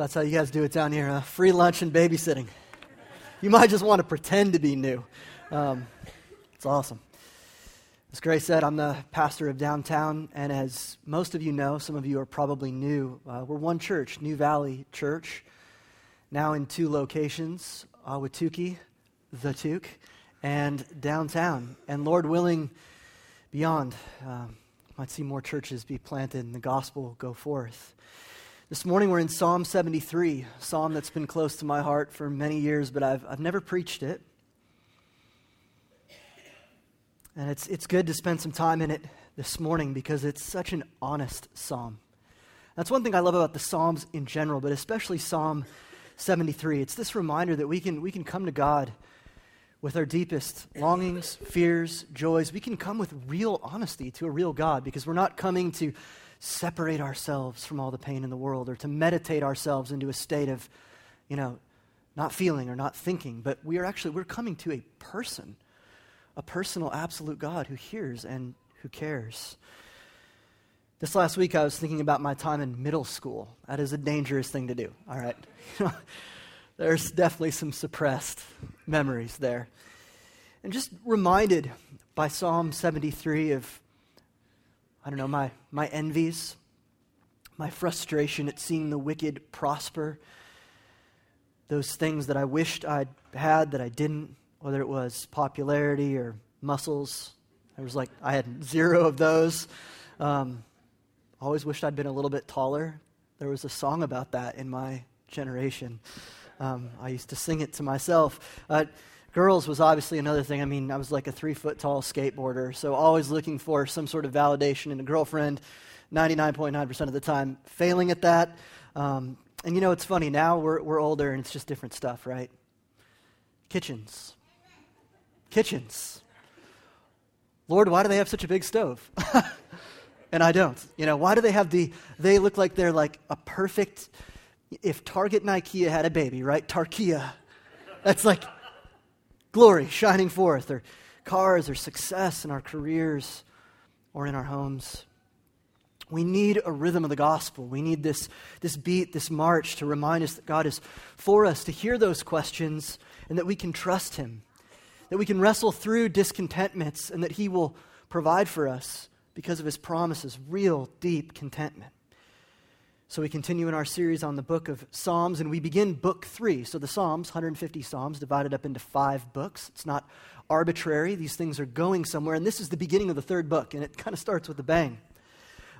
That's how you guys do it down here huh? free lunch and babysitting. You might just want to pretend to be new. Um, it's awesome. As Grace said, I'm the pastor of downtown, and as most of you know, some of you are probably new. Uh, we're one church, New Valley Church, now in two locations Ahwatukee, the Tuke, and downtown. And Lord willing, beyond, um, might see more churches be planted and the gospel go forth. This morning we're in Psalm 73, a psalm that's been close to my heart for many years, but I've, I've never preached it. And it's, it's good to spend some time in it this morning because it's such an honest psalm. That's one thing I love about the Psalms in general, but especially Psalm 73. It's this reminder that we can, we can come to God with our deepest longings, fears, joys. We can come with real honesty to a real God because we're not coming to separate ourselves from all the pain in the world or to meditate ourselves into a state of, you know, not feeling or not thinking, but we are actually we're coming to a person, a personal absolute God who hears and who cares. This last week I was thinking about my time in middle school. That is a dangerous thing to do. All right. There's definitely some suppressed memories there. And just reminded by Psalm 73 of I don't know, my, my envies, my frustration at seeing the wicked prosper, those things that I wished I'd had that I didn't, whether it was popularity or muscles. I was like, I had zero of those. Um, always wished I'd been a little bit taller. There was a song about that in my generation. Um, I used to sing it to myself. Uh, Girls was obviously another thing. I mean, I was like a three foot tall skateboarder, so always looking for some sort of validation in a girlfriend, 99.9% of the time, failing at that. Um, and you know, it's funny, now we're, we're older and it's just different stuff, right? Kitchens. Kitchens. Lord, why do they have such a big stove? and I don't. You know, why do they have the, they look like they're like a perfect, if Target and IKEA had a baby, right? Tarkia. That's like glory shining forth, or cars, or success in our careers or in our homes. We need a rhythm of the gospel. We need this, this beat, this march to remind us that God is for us, to hear those questions, and that we can trust Him, that we can wrestle through discontentments, and that He will provide for us because of His promises real, deep contentment. So we continue in our series on the book of Psalms, and we begin book three. So the Psalms, 150 Psalms, divided up into five books. It's not arbitrary, these things are going somewhere, and this is the beginning of the third book, and it kind of starts with a bang.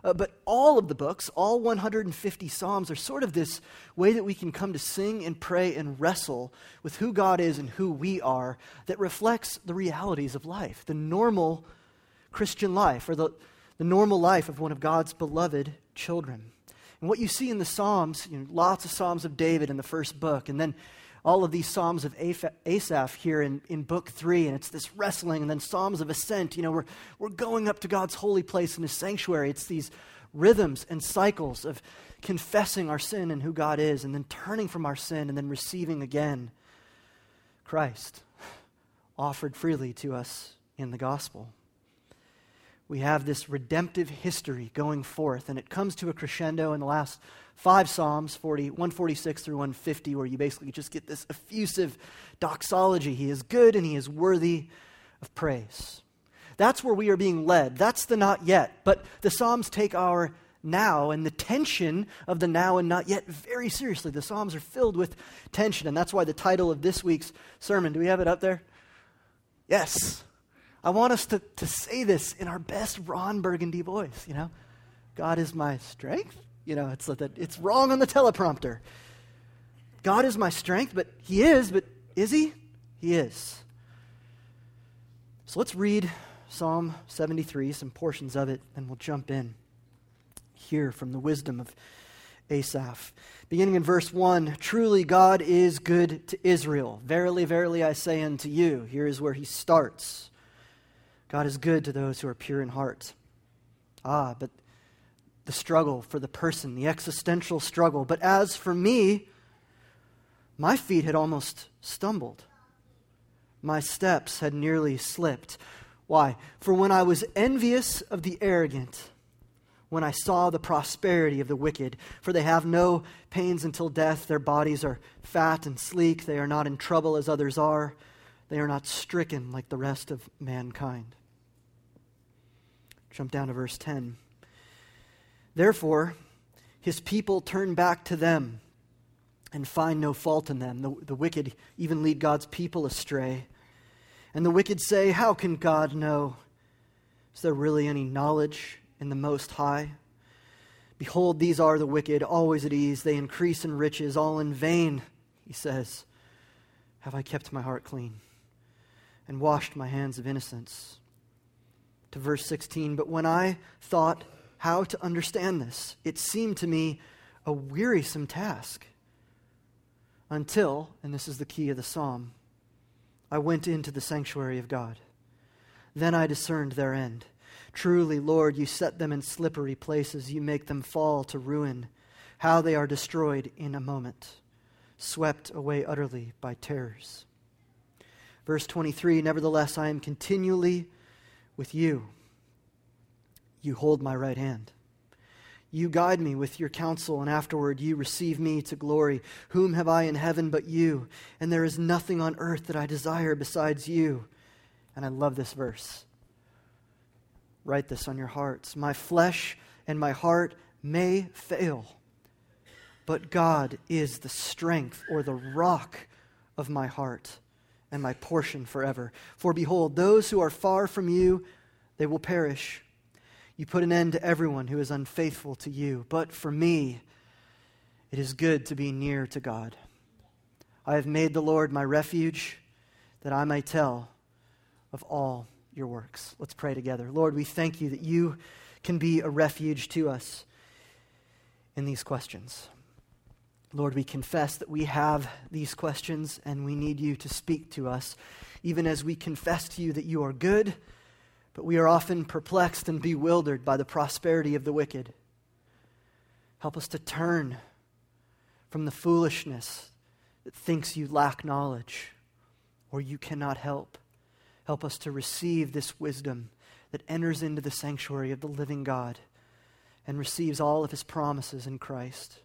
Uh, but all of the books, all 150 Psalms, are sort of this way that we can come to sing and pray and wrestle with who God is and who we are that reflects the realities of life, the normal Christian life, or the, the normal life of one of God's beloved children. And what you see in the Psalms, you know, lots of Psalms of David in the first book, and then all of these Psalms of Asaph here in, in book three, and it's this wrestling, and then Psalms of Ascent. You know, we're, we're going up to God's holy place in his sanctuary. It's these rhythms and cycles of confessing our sin and who God is, and then turning from our sin, and then receiving again Christ offered freely to us in the gospel we have this redemptive history going forth, and it comes to a crescendo in the last five Psalms, 40, 146 through 150, where you basically just get this effusive doxology. He is good and he is worthy of praise. That's where we are being led. That's the not yet. But the Psalms take our now and the tension of the now and not yet very seriously. The Psalms are filled with tension, and that's why the title of this week's sermon, do we have it up there? Yes I want us to, to say this in our best Ron Burgundy voice, you know? God is my strength. You know, it's, it's wrong on the teleprompter. God is my strength, but He is, but is He? He is. So let's read Psalm 73, some portions of it, and we'll jump in. here from the wisdom of Asaph. Beginning in verse 1 Truly God is good to Israel. Verily, verily, I say unto you. Here is where he starts. God is good to those who are pure in heart. Ah, but the struggle for the person, the existential struggle. But as for me, my feet had almost stumbled. My steps had nearly slipped. Why? For when I was envious of the arrogant, when I saw the prosperity of the wicked, for they have no pains until death. Their bodies are fat and sleek. They are not in trouble as others are. They are not stricken like the rest of mankind. Jump down to verse 10. Therefore, his people turn back to them and find no fault in them. The, the wicked even lead God's people astray. And the wicked say, How can God know? Is there really any knowledge in the Most High? Behold, these are the wicked, always at ease. They increase in riches, all in vain, he says. Have I kept my heart clean and washed my hands of innocence? To verse 16, but when I thought how to understand this, it seemed to me a wearisome task until, and this is the key of the psalm, I went into the sanctuary of God. Then I discerned their end. Truly, Lord, you set them in slippery places, you make them fall to ruin. How they are destroyed in a moment, swept away utterly by terrors. Verse 23 Nevertheless, I am continually with you. You hold my right hand. You guide me with your counsel, and afterward you receive me to glory. Whom have I in heaven but you? And there is nothing on earth that I desire besides you. And I love this verse. Write this on your hearts. My flesh and my heart may fail, but God is the strength or the rock of my heart and my portion forever. For behold, those who are far from you, they will perish. You put an end to everyone who is unfaithful to you. But for me, it is good to be near to God. I have made the Lord my refuge that I may tell of all your works. Let's pray together. Lord, we thank you that you can be a refuge to us in these questions. Lord, we confess that we have these questions and we need you to speak to us, even as we confess to you that you are good but we are often perplexed and bewildered by the prosperity of the wicked. Help us to turn from the foolishness that thinks you lack knowledge or you cannot help. Help us to receive this wisdom that enters into the sanctuary of the living God and receives all of his promises in Christ.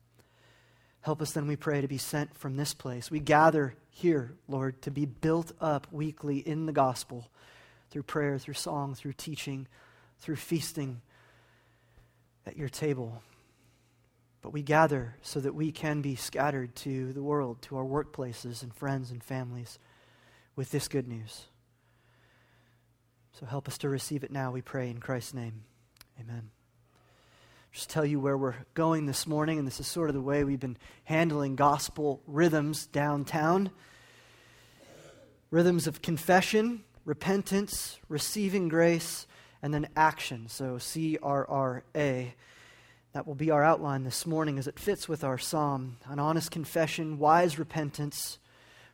Help us then, we pray, to be sent from this place. We gather here, Lord, to be built up weekly in the gospel through prayer, through song, through teaching, through feasting at your table. But we gather so that we can be scattered to the world, to our workplaces and friends and families with this good news. So help us to receive it now, we pray, in Christ's name. Amen. Just tell you where we're going this morning, and this is sort of the way we've been handling gospel rhythms downtown rhythms of confession, repentance, receiving grace, and then action. So C R R A. That will be our outline this morning as it fits with our psalm an honest confession, wise repentance,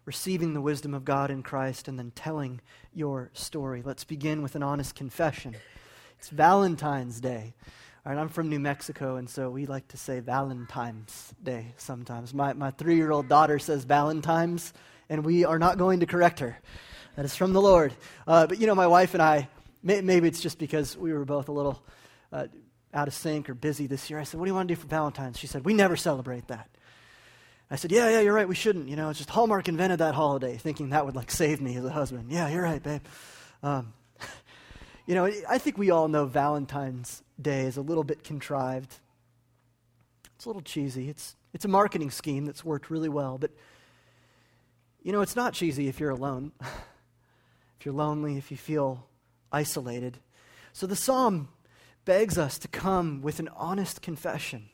receiving the wisdom of God in Christ, and then telling your story. Let's begin with an honest confession. It's Valentine's Day. All right, I'm from New Mexico, and so we like to say Valentine's Day sometimes. My, my three year old daughter says Valentine's, and we are not going to correct her. That is from the Lord. Uh, but you know, my wife and I, may, maybe it's just because we were both a little uh, out of sync or busy this year. I said, What do you want to do for Valentine's? She said, We never celebrate that. I said, Yeah, yeah, you're right. We shouldn't. You know, it's just Hallmark invented that holiday, thinking that would like save me as a husband. Yeah, you're right, babe. Um, you know, I think we all know Valentine's Day is a little bit contrived. It's a little cheesy. It's, it's a marketing scheme that's worked really well. But, you know, it's not cheesy if you're alone. if you're lonely, if you feel isolated. So the psalm begs us to come with an honest confession.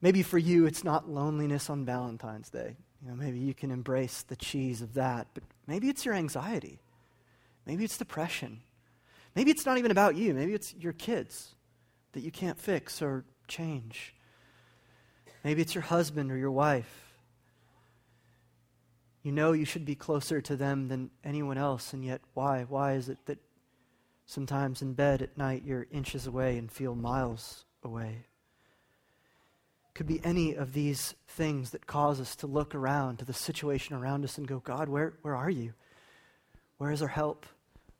Maybe for you, it's not loneliness on Valentine's Day. You know, maybe you can embrace the cheese of that, but maybe it's your anxiety. Maybe it's depression. Maybe it's not even about you. Maybe it's your kids that you can't fix or change. Maybe it's your husband or your wife you know you should be closer to them than anyone else, and yet why? Why is it that sometimes in bed at night you're inches away and feel miles away? Could be any of these things that cause us to look around to the situation around us and go, God, where, where are you? Where is our help?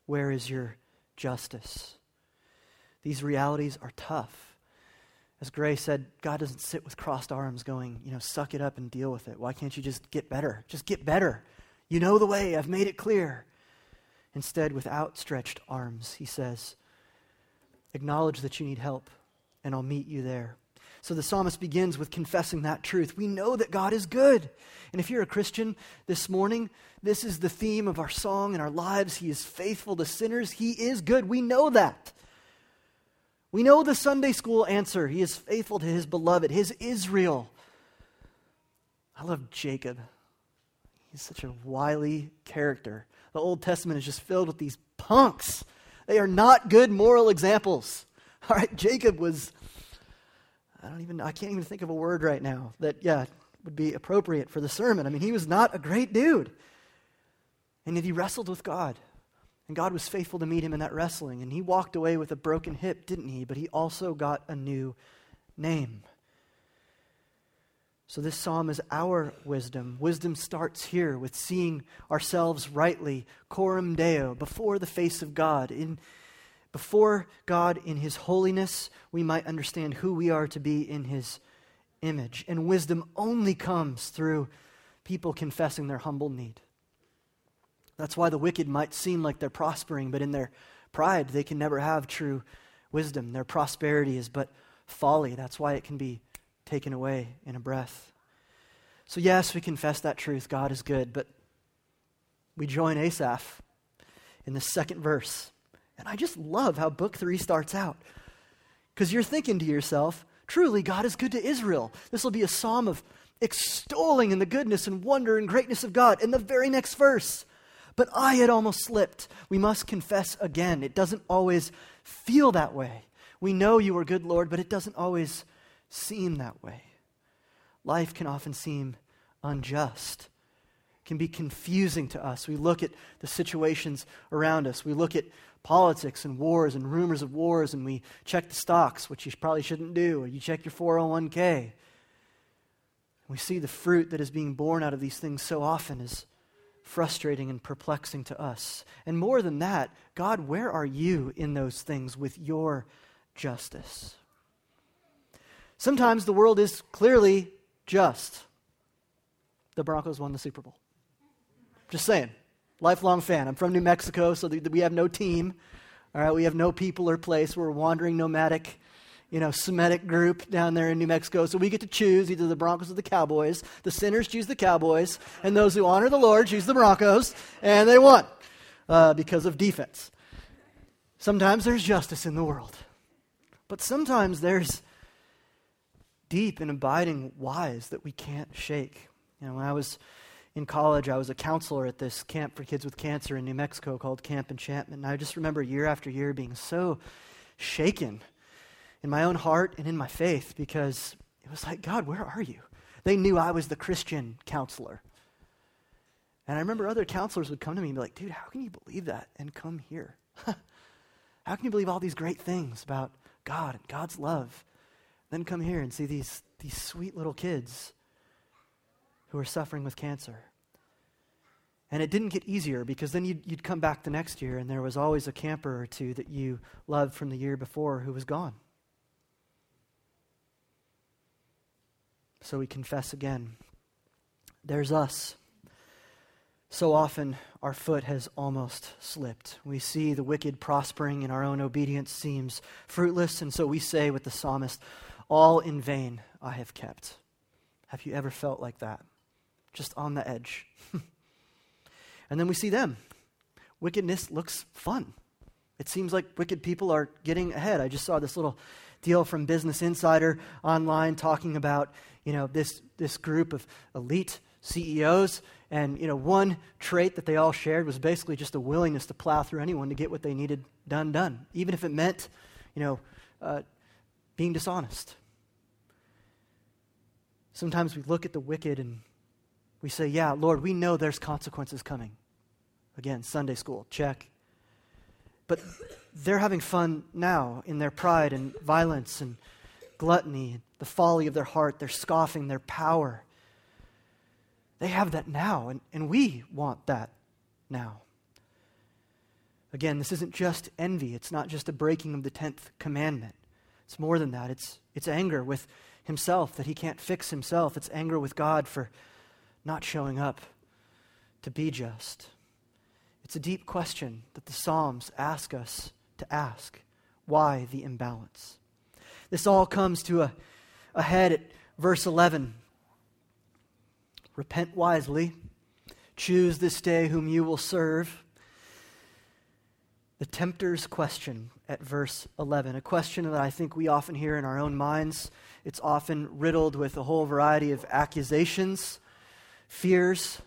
Where is your justice? These realities are tough. As Gray said, God doesn't sit with crossed arms going, you know, suck it up and deal with it. Why can't you just get better? Just get better. You know the way. I've made it clear. Instead, with outstretched arms, he says, acknowledge that you need help, and I'll meet you there. So the psalmist begins with confessing that truth. We know that God is good. And if you're a Christian this morning, this is the theme of our song and our lives. He is faithful to sinners. He is good. We know that. We know the Sunday school answer. He is faithful to his beloved, his Israel. I love Jacob. He's such a wily character. The Old Testament is just filled with these punks. They are not good moral examples. All right, Jacob was, I don't even, I can't even think of a word right now that, yeah, would be appropriate for the sermon. I mean, he was not a great dude. And yet he wrestled with God. And God was faithful to meet him in that wrestling. And he walked away with a broken hip, didn't he? But he also got a new name. So, this psalm is our wisdom. Wisdom starts here with seeing ourselves rightly, coram deo, before the face of God. In, before God in His holiness, we might understand who we are to be in His image. And wisdom only comes through people confessing their humble need. That's why the wicked might seem like they're prospering, but in their pride, they can never have true wisdom. Their prosperity is but folly. That's why it can be taken away in a breath. So, yes, we confess that truth. God is good, but we join Asaph in the second verse. And I just love how book three starts out. Because you're thinking to yourself, truly, God is good to Israel. This will be a psalm of extolling in the goodness and wonder and greatness of God. In the very next verse, but I had almost slipped. We must confess again. It doesn't always feel that way. We know you are good, Lord, but it doesn't always seem that way. Life can often seem unjust, it can be confusing to us. We look at the situations around us, we look at politics and wars and rumors of wars, and we check the stocks, which you probably shouldn't do, or you check your 401k. We see the fruit that is being born out of these things so often is frustrating and perplexing to us. And more than that, God, where are you in those things with your justice? Sometimes the world is clearly just. The Broncos won the Super Bowl. Just saying. Lifelong fan. I'm from New Mexico, so we have no team. All right, we have no people or place. We're wandering nomadic you know, Semitic group down there in New Mexico. So we get to choose either the Broncos or the Cowboys. The sinners choose the Cowboys, and those who honor the Lord choose the Broncos, and they won uh, because of defense. Sometimes there's justice in the world, but sometimes there's deep and abiding whys that we can't shake. You know, when I was in college, I was a counselor at this camp for kids with cancer in New Mexico called Camp Enchantment. And I just remember year after year being so shaken in my own heart and in my faith because it was like, God, where are you? They knew I was the Christian counselor. And I remember other counselors would come to me and be like, dude, how can you believe that and come here? how can you believe all these great things about God and God's love? Then come here and see these, these sweet little kids who are suffering with cancer. And it didn't get easier because then you'd, you'd come back the next year and there was always a camper or two that you loved from the year before who was gone. So we confess again. There's us. So often our foot has almost slipped. We see the wicked prospering and our own obedience seems fruitless, and so we say with the psalmist, All in vain I have kept. Have you ever felt like that? Just on the edge. and then we see them. Wickedness looks fun. It seems like wicked people are getting ahead. I just saw this little deal from Business Insider online talking about, you know, this, this group of elite CEOs. And, you know, one trait that they all shared was basically just a willingness to plow through anyone to get what they needed done, done, even if it meant, you know, uh, being dishonest. Sometimes we look at the wicked and we say, yeah, Lord, we know there's consequences coming. Again, Sunday school, check. But they're having fun now in their pride and violence and gluttony, and the folly of their heart. They're scoffing their power. They have that now, and, and we want that now. Again, this isn't just envy, it's not just a breaking of the 10th commandment. It's more than that. It's, it's anger with himself that he can't fix himself. It's anger with God for not showing up to be just. It's a deep question that the Psalms ask us to ask. Why the imbalance? This all comes to a, a head at verse 11. Repent wisely, choose this day whom you will serve. The tempter's question at verse 11, a question that I think we often hear in our own minds. It's often riddled with a whole variety of accusations, fears,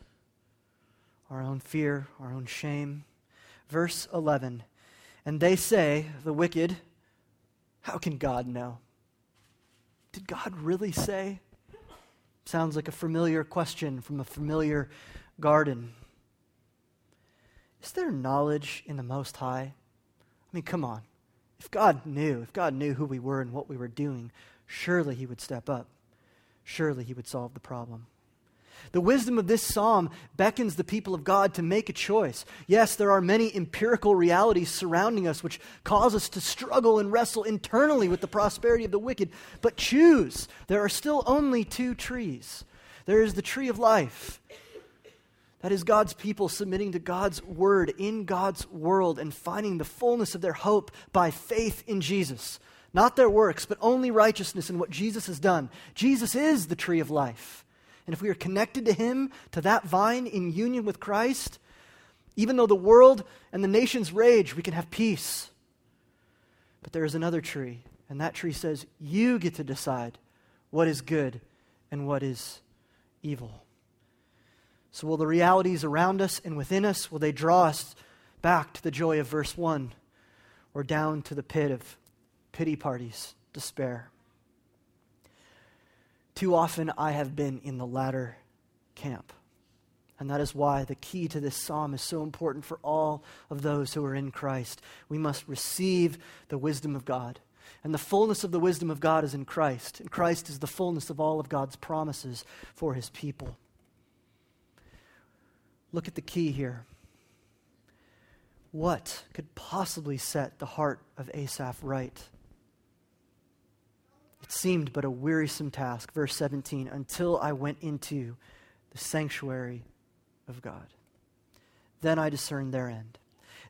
our own fear, our own shame. Verse 11 And they say, the wicked, How can God know? Did God really say? Sounds like a familiar question from a familiar garden. Is there knowledge in the Most High? I mean, come on. If God knew, if God knew who we were and what we were doing, surely He would step up. Surely He would solve the problem. The wisdom of this psalm beckons the people of God to make a choice. Yes, there are many empirical realities surrounding us which cause us to struggle and wrestle internally with the prosperity of the wicked, but choose. There are still only two trees there is the tree of life. That is God's people submitting to God's word in God's world and finding the fullness of their hope by faith in Jesus. Not their works, but only righteousness in what Jesus has done. Jesus is the tree of life. And if we are connected to Him, to that vine in union with Christ, even though the world and the nations rage, we can have peace. But there is another tree, and that tree says, You get to decide what is good and what is evil. So, will the realities around us and within us, will they draw us back to the joy of verse 1 or down to the pit of pity parties, despair? Too often I have been in the latter camp. And that is why the key to this psalm is so important for all of those who are in Christ. We must receive the wisdom of God. And the fullness of the wisdom of God is in Christ. And Christ is the fullness of all of God's promises for his people. Look at the key here. What could possibly set the heart of Asaph right? Seemed but a wearisome task, verse 17, until I went into the sanctuary of God. Then I discerned their end.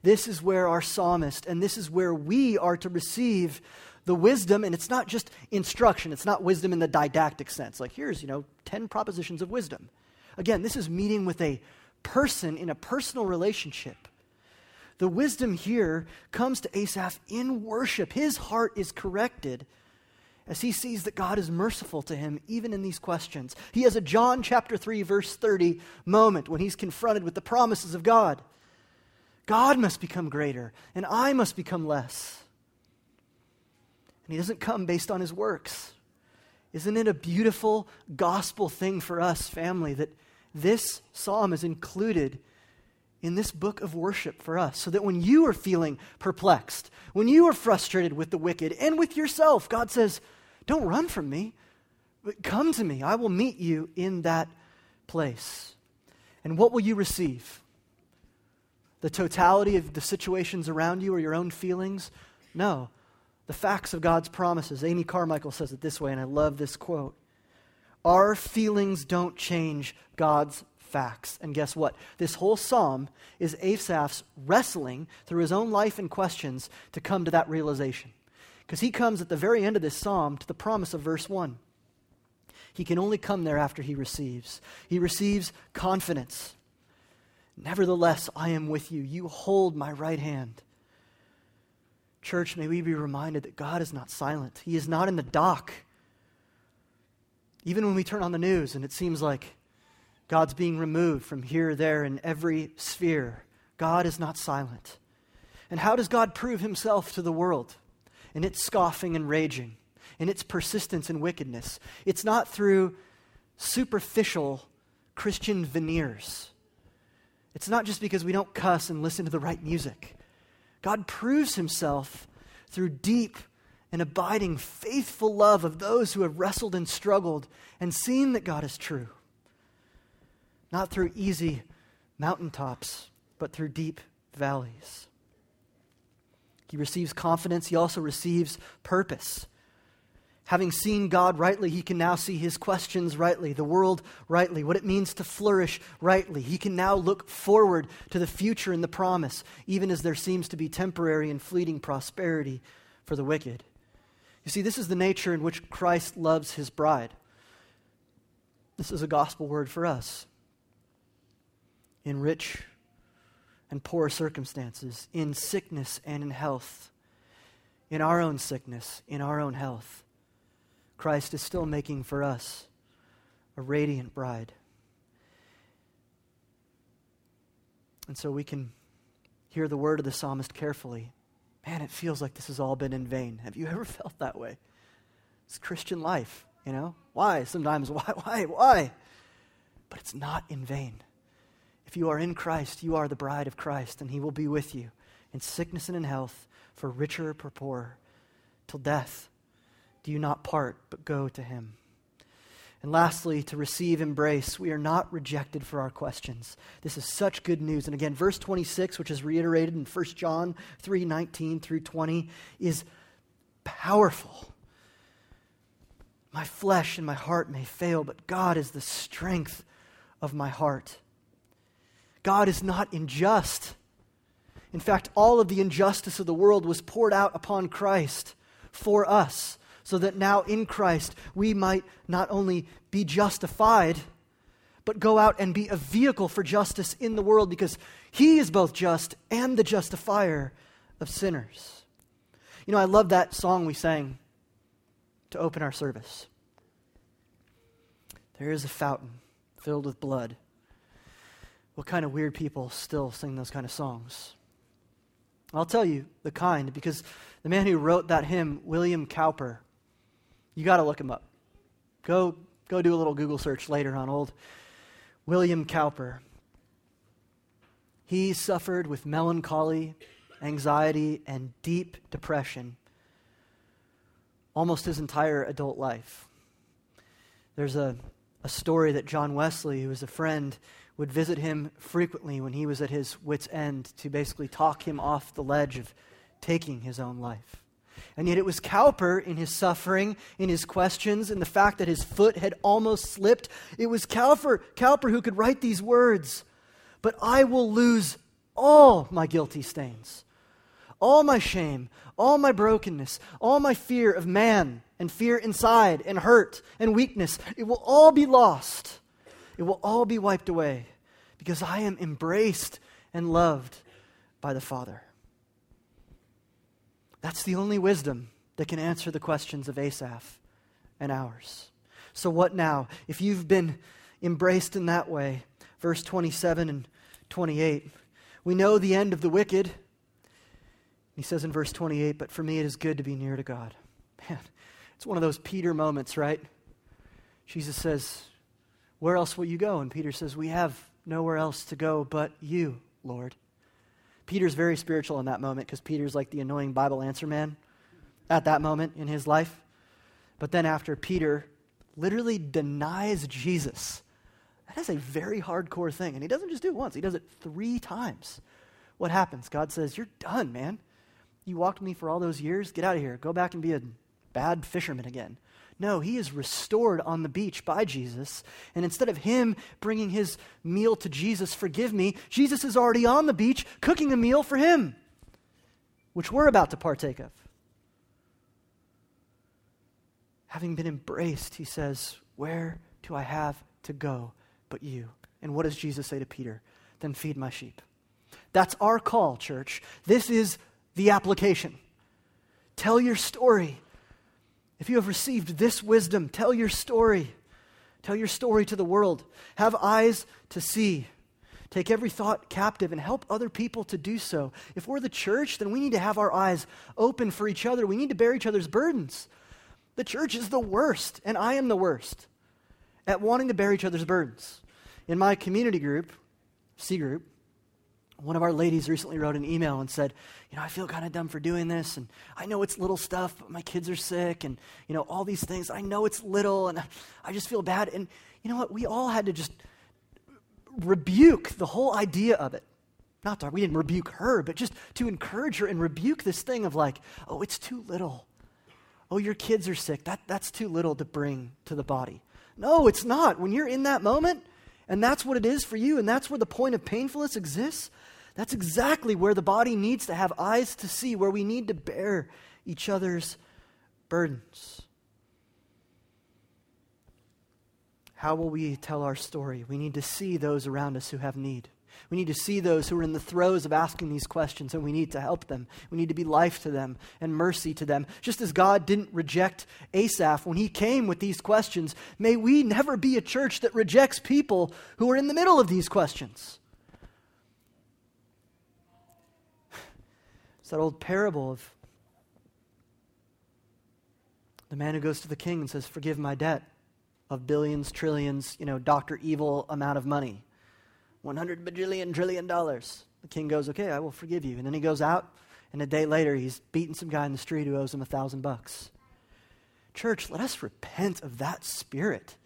This is where our psalmist, and this is where we are to receive the wisdom, and it's not just instruction, it's not wisdom in the didactic sense. Like, here's, you know, 10 propositions of wisdom. Again, this is meeting with a person in a personal relationship. The wisdom here comes to Asaph in worship. His heart is corrected as he sees that God is merciful to him even in these questions. He has a John chapter 3 verse 30 moment when he's confronted with the promises of God. God must become greater and I must become less. And he doesn't come based on his works. Isn't it a beautiful gospel thing for us, family, that this psalm is included in this book of worship for us so that when you are feeling perplexed, when you are frustrated with the wicked and with yourself, God says, don't run from me, but come to me. I will meet you in that place. And what will you receive? The totality of the situations around you or your own feelings? No. The facts of God's promises. Amy Carmichael says it this way, and I love this quote. Our feelings don't change God's facts. And guess what? This whole psalm is Asaph's wrestling through his own life and questions to come to that realization. Because he comes at the very end of this psalm to the promise of verse 1. He can only come there after he receives. He receives confidence. Nevertheless, I am with you. You hold my right hand. Church, may we be reminded that God is not silent. He is not in the dock. Even when we turn on the news and it seems like God's being removed from here, there, in every sphere, God is not silent. And how does God prove himself to the world? in its scoffing and raging, in its persistence and wickedness. It's not through superficial Christian veneers. It's not just because we don't cuss and listen to the right music. God proves himself through deep and abiding, faithful love of those who have wrestled and struggled and seen that God is true. Not through easy mountaintops, but through deep valleys. He receives confidence. He also receives purpose. Having seen God rightly, he can now see his questions rightly, the world rightly, what it means to flourish rightly. He can now look forward to the future and the promise, even as there seems to be temporary and fleeting prosperity for the wicked. You see, this is the nature in which Christ loves his bride. This is a gospel word for us. In rich and poor circumstances, in sickness and in health, in our own sickness, in our own health Christ is still making for us a radiant bride. And so we can hear the word of the psalmist carefully. Man, it feels like this has all been in vain. Have you ever felt that way? It's Christian life, you know? Why? Sometimes, why, why, why? But it's not in vain. If you are in Christ, you are the bride of Christ, and He will be with you in sickness and in health, for richer or for poorer, till death do you not part, but go to him. And lastly, to receive embrace, we are not rejected for our questions. This is such good news. And again, verse 26, which is reiterated in 1 John 3 19 through 20, is powerful. My flesh and my heart may fail, but God is the strength of my heart. God is not unjust. In fact, all of the injustice of the world was poured out upon Christ for us so that now in Christ we might not only be justified, but go out and be a vehicle for justice in the world because He is both just and the justifier of sinners. You know, I love that song we sang to open our service. There is a fountain filled with blood. What kind of weird people still sing those kind of songs? I'll tell you the kind because the man who wrote that hymn, William Cowper, you got to look him up. Go, go do a little Google search later on old William Cowper. He suffered with melancholy, anxiety, and deep depression almost his entire adult life. There's a, a story that John Wesley, who was a friend, would visit him frequently when he was at his wits' end to basically talk him off the ledge of taking his own life. And yet it was Cowper in his suffering, in his questions, in the fact that his foot had almost slipped. It was Cowper, Cowper who could write these words But I will lose all my guilty stains, all my shame, all my brokenness, all my fear of man, and fear inside, and hurt, and weakness. It will all be lost. It will all be wiped away because I am embraced and loved by the Father. That's the only wisdom that can answer the questions of Asaph and ours. So, what now? If you've been embraced in that way, verse 27 and 28, we know the end of the wicked. He says in verse 28, But for me it is good to be near to God. Man, it's one of those Peter moments, right? Jesus says, Where else will you go? And Peter says, We have nowhere else to go but you, Lord. Peter's very spiritual in that moment because Peter's like the annoying Bible answer man at that moment in his life. But then after Peter literally denies Jesus, that is a very hardcore thing. And he doesn't just do it once, he does it three times. What happens? God says, You're done, man. You walked me for all those years. Get out of here. Go back and be a bad fisherman again. No, he is restored on the beach by Jesus. And instead of him bringing his meal to Jesus, forgive me, Jesus is already on the beach cooking a meal for him, which we're about to partake of. Having been embraced, he says, Where do I have to go but you? And what does Jesus say to Peter? Then feed my sheep. That's our call, church. This is the application. Tell your story if you have received this wisdom, tell your story. Tell your story to the world. Have eyes to see. Take every thought captive and help other people to do so. If we're the church, then we need to have our eyes open for each other. We need to bear each other's burdens. The church is the worst, and I am the worst at wanting to bear each other's burdens. In my community group, C group, one of our ladies recently wrote an email and said, You know, I feel kind of dumb for doing this. And I know it's little stuff, but my kids are sick and, you know, all these things. I know it's little and I just feel bad. And you know what? We all had to just rebuke the whole idea of it. not to, we didn't rebuke her, but just to encourage her and rebuke this thing of like, oh, it's too little. Oh, your kids are sick. That, that's too little to bring to the body. No, it's not. When you're in that moment, and that's what it is for you, and that's where the point of painfulness exists, that's exactly where the body needs to have eyes to see, where we need to bear each other's burdens. How will we tell our story? We need to see those around us who have need. We need to see those who are in the throes of asking these questions, and we need to help them. We need to be life to them and mercy to them. Just as God didn't reject Asaph when he came with these questions, may we never be a church that rejects people who are in the middle of these questions. It's that old parable of the man who goes to the king and says, Forgive my debt of billions, trillions, you know, Dr. Evil amount of money. 100 bajillion trillion dollars. The king goes, Okay, I will forgive you. And then he goes out, and a day later, he's beating some guy in the street who owes him a thousand bucks. Church, let us repent of that spirit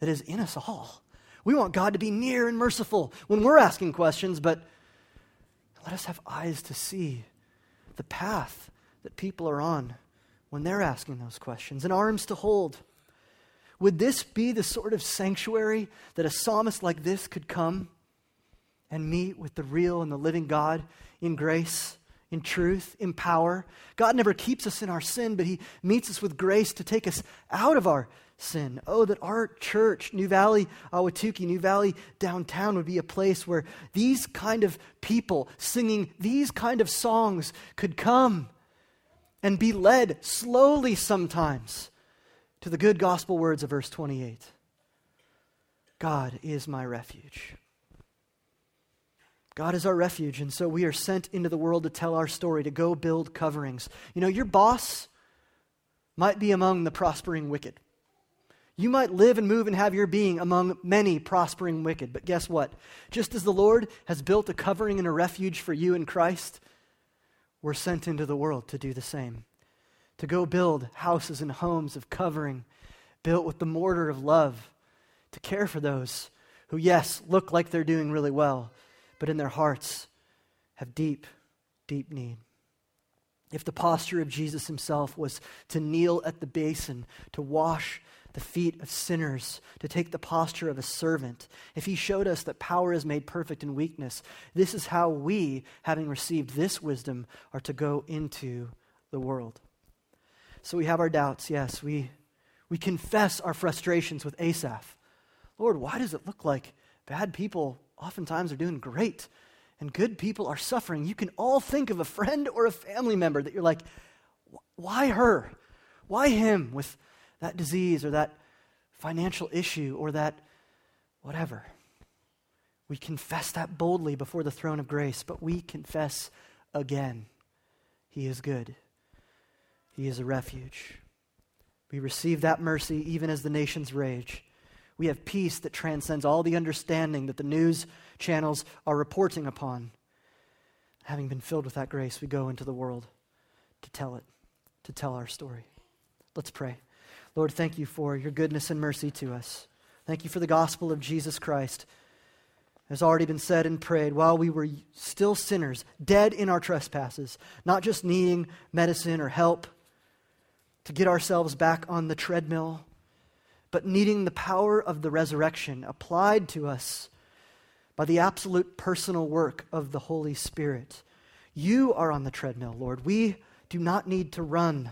that is in us all. We want God to be near and merciful when we're asking questions, but let us have eyes to see the path that people are on when they're asking those questions and arms to hold. Would this be the sort of sanctuary that a psalmist like this could come and meet with the real and the living God in grace, in truth, in power? God never keeps us in our sin, but He meets us with grace to take us out of our sin. Oh, that our church, New Valley Ahwatukee, New Valley downtown, would be a place where these kind of people singing these kind of songs could come and be led slowly sometimes to the good gospel words of verse 28 God is my refuge. God is our refuge, and so we are sent into the world to tell our story, to go build coverings. You know, your boss might be among the prospering wicked. You might live and move and have your being among many prospering wicked, but guess what? Just as the Lord has built a covering and a refuge for you in Christ, we're sent into the world to do the same. To go build houses and homes of covering, built with the mortar of love, to care for those who, yes, look like they're doing really well, but in their hearts have deep, deep need. If the posture of Jesus himself was to kneel at the basin, to wash the feet of sinners, to take the posture of a servant. If he showed us that power is made perfect in weakness, this is how we, having received this wisdom, are to go into the world. So we have our doubts, yes. We, we confess our frustrations with Asaph. Lord, why does it look like bad people oftentimes are doing great and good people are suffering? You can all think of a friend or a family member that you're like, why her? Why him with that disease or that financial issue or that whatever. We confess that boldly before the throne of grace, but we confess again He is good, He is a refuge. We receive that mercy even as the nations rage. We have peace that transcends all the understanding that the news channels are reporting upon. Having been filled with that grace, we go into the world to tell it, to tell our story. Let's pray. Lord, thank you for your goodness and mercy to us. Thank you for the gospel of Jesus Christ. Has already been said and prayed, while we were still sinners, dead in our trespasses, not just needing medicine or help to get ourselves back on the treadmill, but needing the power of the resurrection applied to us by the absolute personal work of the Holy Spirit. You are on the treadmill, Lord. We do not need to run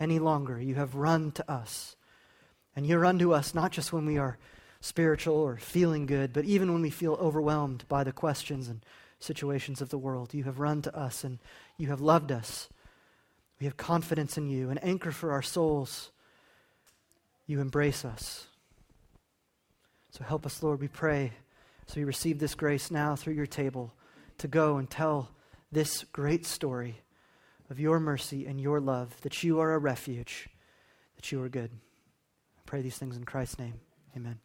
any longer. You have run to us. And you run to us not just when we are spiritual or feeling good, but even when we feel overwhelmed by the questions and situations of the world. You have run to us and you have loved us. We have confidence in you, an anchor for our souls. You embrace us. So help us, Lord, we pray, as we receive this grace now through your table, to go and tell this great story of your mercy and your love, that you are a refuge, that you are good. I pray these things in Christ's name. Amen.